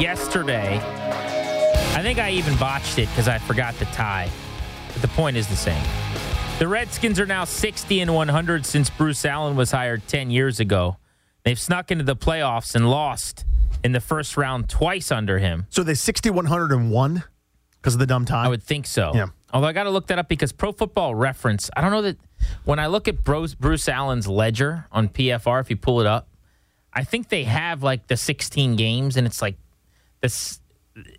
Yesterday. I think I even botched it because I forgot the tie. But the point is the same. The Redskins are now 60 and 100 since Bruce Allen was hired 10 years ago. They've snuck into the playoffs and lost in the first round twice under him. So they 6101 because of the dumb tie. I would think so. Yeah. Although I got to look that up because Pro Football Reference, I don't know that when I look at Bruce, Bruce Allen's ledger on PFR, if you pull it up, I think they have like the 16 games, and it's like this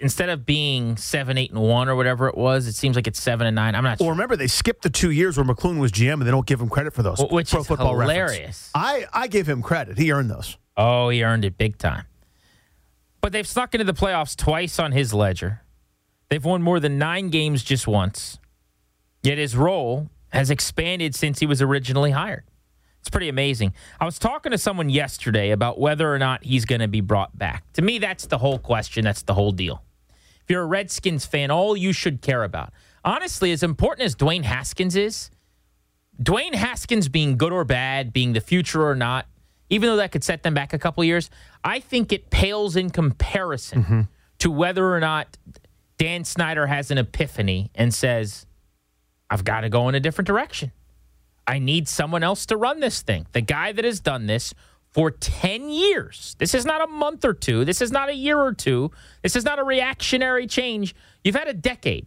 instead of being seven, eight, and one or whatever it was, it seems like it's seven and nine. I'm not Well, sure. remember they skipped the two years where McCloughan was GM, and they don't give him credit for those. Wh- which Pro is Football Reference. hilarious. I I give him credit. He earned those. Oh, he earned it big time. But they've snuck into the playoffs twice on his ledger. They've won more than nine games just once. Yet his role has expanded since he was originally hired. It's pretty amazing. I was talking to someone yesterday about whether or not he's going to be brought back. To me, that's the whole question. That's the whole deal. If you're a Redskins fan, all you should care about. Honestly, as important as Dwayne Haskins is, Dwayne Haskins being good or bad, being the future or not, even though that could set them back a couple years, I think it pales in comparison mm-hmm. to whether or not Dan Snyder has an epiphany and says, I've got to go in a different direction. I need someone else to run this thing. The guy that has done this for 10 years. This is not a month or two. This is not a year or two. This is not a reactionary change. You've had a decade.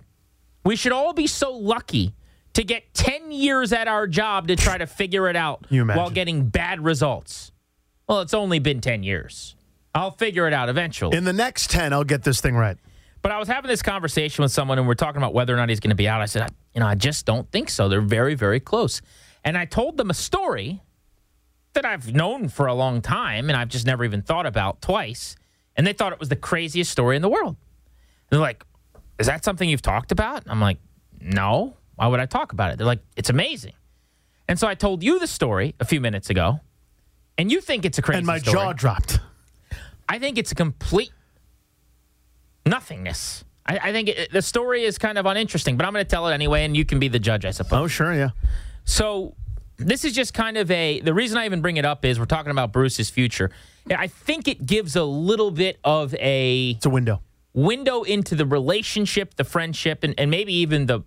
We should all be so lucky to get 10 years at our job to try to figure it out while getting bad results. Well, it's only been 10 years. I'll figure it out eventually. In the next 10, I'll get this thing right. But I was having this conversation with someone, and we're talking about whether or not he's going to be out. I said, I- you know, I just don't think so. They're very, very close. And I told them a story that I've known for a long time, and I've just never even thought about twice. And they thought it was the craziest story in the world. And they're like, "Is that something you've talked about?" I'm like, "No. Why would I talk about it?" They're like, "It's amazing." And so I told you the story a few minutes ago, and you think it's a crazy story. And my story. jaw dropped. I think it's a complete nothingness. I, I think it, the story is kind of uninteresting, but I'm going to tell it anyway, and you can be the judge, I suppose. Oh, sure, yeah. So this is just kind of a. The reason I even bring it up is we're talking about Bruce's future. I think it gives a little bit of a It's a window. window into the relationship, the friendship, and, and maybe even the you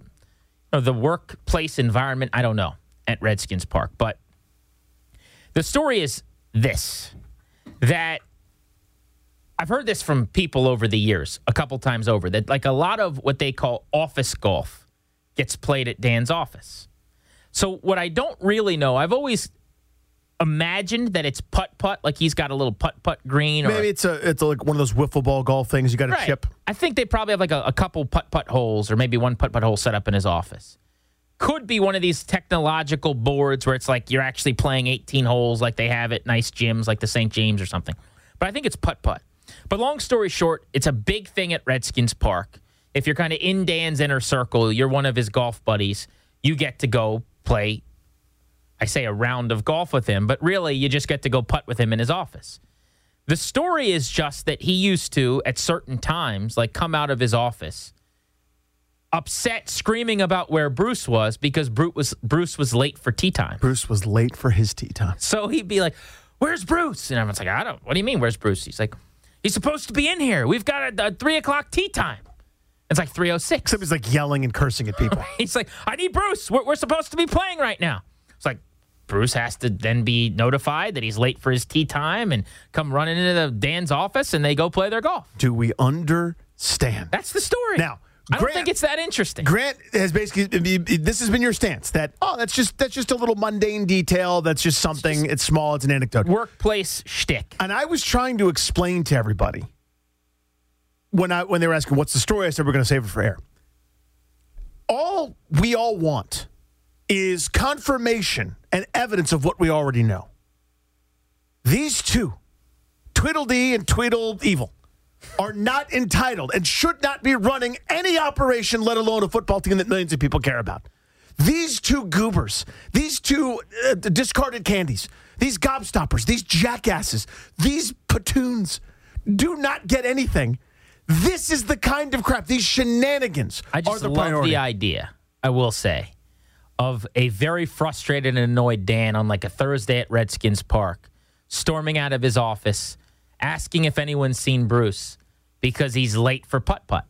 know, the workplace environment. I don't know at Redskins Park, but the story is this: that I've heard this from people over the years, a couple times over, that like a lot of what they call office golf gets played at Dan's office. So what I don't really know, I've always imagined that it's putt putt, like he's got a little putt putt green, or Maybe it's a it's like one of those wiffle ball golf things you got to Right. chip. I think they probably have like a, a couple putt putt holes or maybe one putt putt hole set up in his office. Could be one of these technological boards where it's like you're actually playing 18 holes like they have at nice gyms like the St. James or something. But I think it's putt putt. But long story short, it's a big thing at Redskins Park. If you're kind of in Dan's inner circle, you're one of his golf buddies, you get to go play I say a round of golf with him, but really you just get to go putt with him in his office. The story is just that he used to, at certain times, like come out of his office, upset, screaming about where Bruce was because Bruce was Bruce was late for tee time. Bruce was late for his tee time. So he'd be like, "Where's Bruce?" And everyone's like, "I don't. What do you mean? Where's Bruce?" He's like, "He's supposed to be in here. We've got a, a three o'clock tee time." It's like three o six. Somebody's like yelling and cursing at people. He's like, I need Bruce. We're, we're supposed to be playing right now. It's like, Bruce has to then be notified that he's late for his tee time and come running into the Dan's office and they go play their golf. Do we understand? That's the story. Now, Grant, I don't think it's that interesting. Grant has basically this has been your stance that oh that's just that's just a little mundane detail that's just something it's small it's an anecdote Workplace shtick. and I was trying to explain to everybody when I when they were asking what's the story I said we're going to save it for air all we all want is confirmation and evidence of what we already know. These two, Tweedledee and Tweedle Evil, are not entitled and should not be running any operation, let alone a football team that millions of people care about. These two goobers, these two uh, discarded candies, these gobstoppers, these jackasses, these platoons do not get anything. This is the kind of crap. These shenanigans I are just the love priority. the idea, I will say, of a very frustrated and annoyed Dan on like a Thursday at Redskins Park, storming out of his office, asking if anyone's seen Bruce because he's late for putt putt.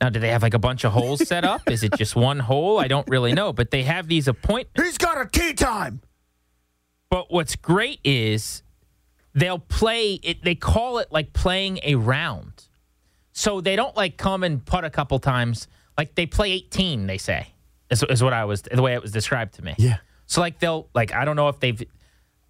Now, do they have like a bunch of holes set up? Is it just one hole? I don't really know, but they have these appoint. He's got a tee time. But what's great is they'll play it. They call it like playing a round, so they don't like come and putt a couple times. Like they play eighteen. They say is, is what I was the way it was described to me. Yeah. So like they'll like I don't know if they've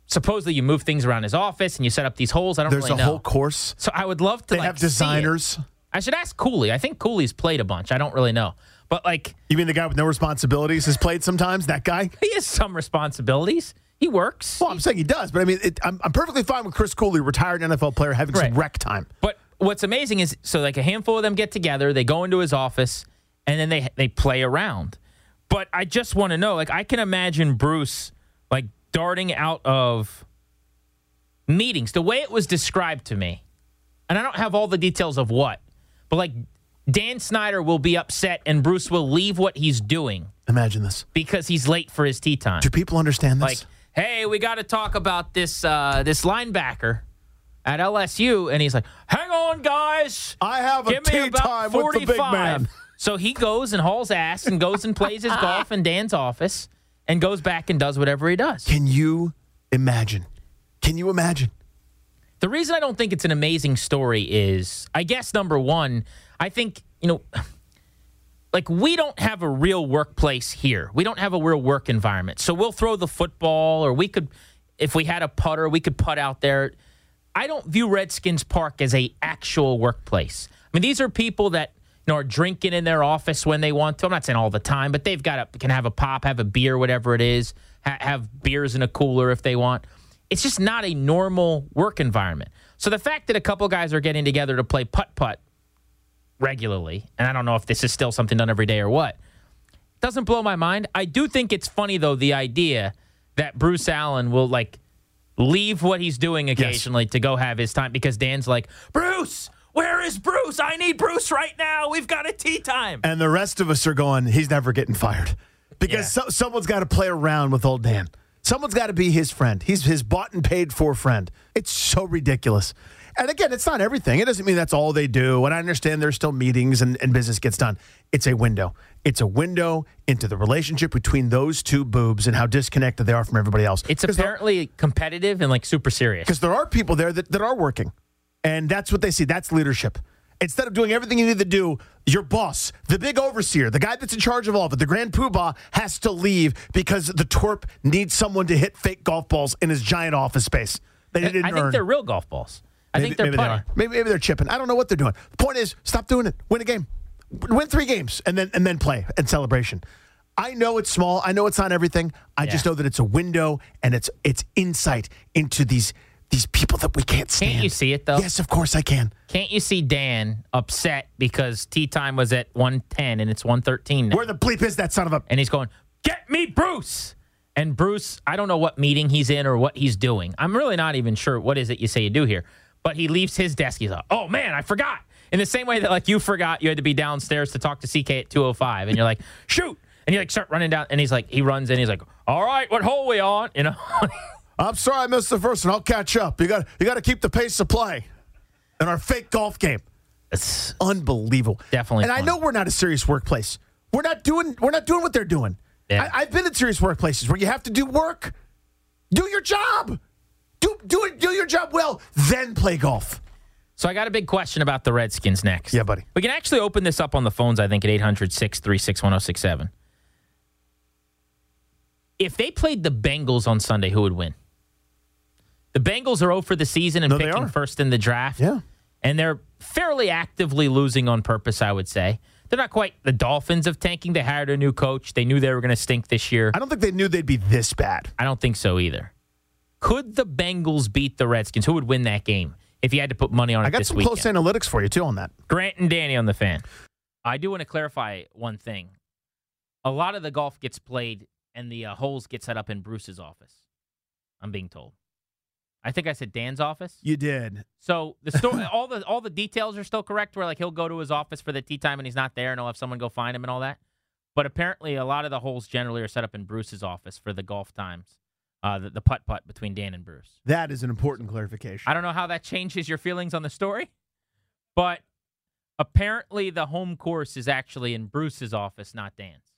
supposedly you move things around his office and you set up these holes. I don't really know. There's a whole course. so I would love to They like have designers. I should ask Cooley. I think Cooley's played a bunch. I don't really know, but like You mean the guy with no responsibilities has played sometimes? That guy? he has some responsibilities. He works. Well, I'm saying he does, but I mean, it, I'm, I'm perfectly fine with Chris Cooley, retired NFL player, having Right. some rec time. But what's amazing is so like a handful of them get together, they go into his office, and then they they play around. But I just want to know, like I can imagine Bruce like darting out of meetings the way it was described to me, and I don't have all the details of what, but like Dan Snyder will be upset and Bruce will leave what he's doing Imagine this. because he's late for his tee time. Do people understand this? Like, hey, we got to talk about this uh, this linebacker at LSU, and he's like, "Hang on, guys, I have a give tee time with the big man. So he goes and hauls ass and goes and plays his golf in Dan's office, and goes back and does whatever he does. Can you imagine? Can you imagine? The reason I don't think it's an amazing story is, I guess, number one, I think, you know, like we don't have a real workplace here. We don't have a real work environment. So we'll throw the football, or we could, if we had a putter, we could putt out there. I don't view Redskins Park as a actual workplace. I mean, these are people that you know are drinking in their office when they want to. I'm not saying all the time, but they've got a, can have a pop, have a beer, whatever it is, ha- have beers in a cooler if they want. It's just not a normal work environment. So the fact that a couple guys are getting together to play putt putt regularly, and I don't know if this is still something done every day or what, doesn't blow my mind. I do think it's funny though the idea that Bruce Allen will like leave what he's doing occasionally to go have his time because Dan's like, Bruce, where is Bruce? I need Bruce right now. We've got a tee time. And the rest of us are going, he's never getting fired. Because so, someone's got to play around with old Dan. Someone's got to be his friend. He's his bought and paid for friend. It's so ridiculous. And again, it's not everything. It doesn't mean that's all they do. And I understand there's still meetings and, and business gets done. It's a window. It's a window into the relationship between those two boobs and how disconnected they are from everybody else. It's apparently competitive and like super serious. because there are people there that, that are working. And that's what they see. That's leadership. Instead of doing everything you need to do, your boss, the big overseer, the guy that's in charge of all of it, the grand poobah, has to leave because the twerp needs someone to hit fake golf balls in his giant office space he didn't I think earn. they're real golf balls. I maybe, think they're maybe putting. they. Maybe, maybe they're chipping. I don't know what they're doing. The point is, stop doing it. Win a game. Win three games and then and then play and celebration. I know it's small. I know it's not everything. I just know that it's a window and it's it's insight into these these people that we can't stand. Can't you see it, though? Yes, of course I can. Can't you see Dan upset because tee time was at 110 and it's 113 now? Where the bleep is that son of a? and he's going, "Get me Bruce." And Bruce, I don't know what meeting he's in or what he's doing. I'm really not even sure what is it you say you do here. But he leaves his desk. He's like, "Oh man, I forgot." In the same way that like you forgot you had to be downstairs to talk to CK at 205 and you're like, "Shoot." And you like start running down and he's like he runs in he's like, "All right, what hole we on?" You know. I'm sorry I missed the first one. I'll catch up. You got you got to keep the pace of play in our fake golf game. it's Unbelievable. Definitely And I know we're not a serious workplace. We're not doing we're not doing what they're doing. Yeah. I, I've been in serious workplaces where you have to do work. Do your job. Do do it. Do your job well. Then play golf. So I got a big question about the Redskins next. Yeah, buddy. We can actually open this up on the phones, I think, at 800 636 1067. If they played the Bengals on Sunday, who would win? The Bengals are 0 for the season and No, picking first in the draft. Yeah. And they're fairly actively losing on purpose, I would say. They're not quite the Dolphins of tanking. They hired a new coach. They knew they were going to stink this year. I don't think they knew they'd be this bad. I don't think so either. Could the Bengals beat the Redskins? Who would win that game if you had to put money on it I got this some weekend? close analytics for you too on that. Grant and Danny on the fan. I do want to clarify one thing. A lot of the golf gets played and the uh, holes get set up in Bruce's office. I'm being told. I think I said Dan's office. You did. So the story, all the all the details are still correct. Where like he'll go to his office for the tee time and he's not there, and he'll have someone go find him and all that. But apparently, a lot of the holes generally are set up in Bruce's office for the golf times, uh, the, the putt putt between Dan and Bruce. That is an important clarification. I don't know how that changes your feelings on the story, but apparently the home course is actually in Bruce's office, not Dan's.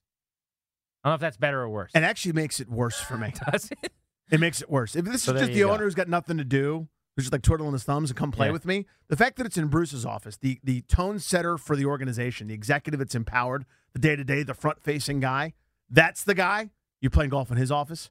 I don't know if that's better or worse. It actually makes it worse for me. Does it? It makes it worse. If this So is just the go. owner who's got nothing to do, who's just like twiddling his thumbs and come play Yeah. with me, the fact that it's in Bruce's office, the the tone setter for the organization, the executive that's empowered, the day to day, the front facing guy, that's the guy. You're playing golf in his office.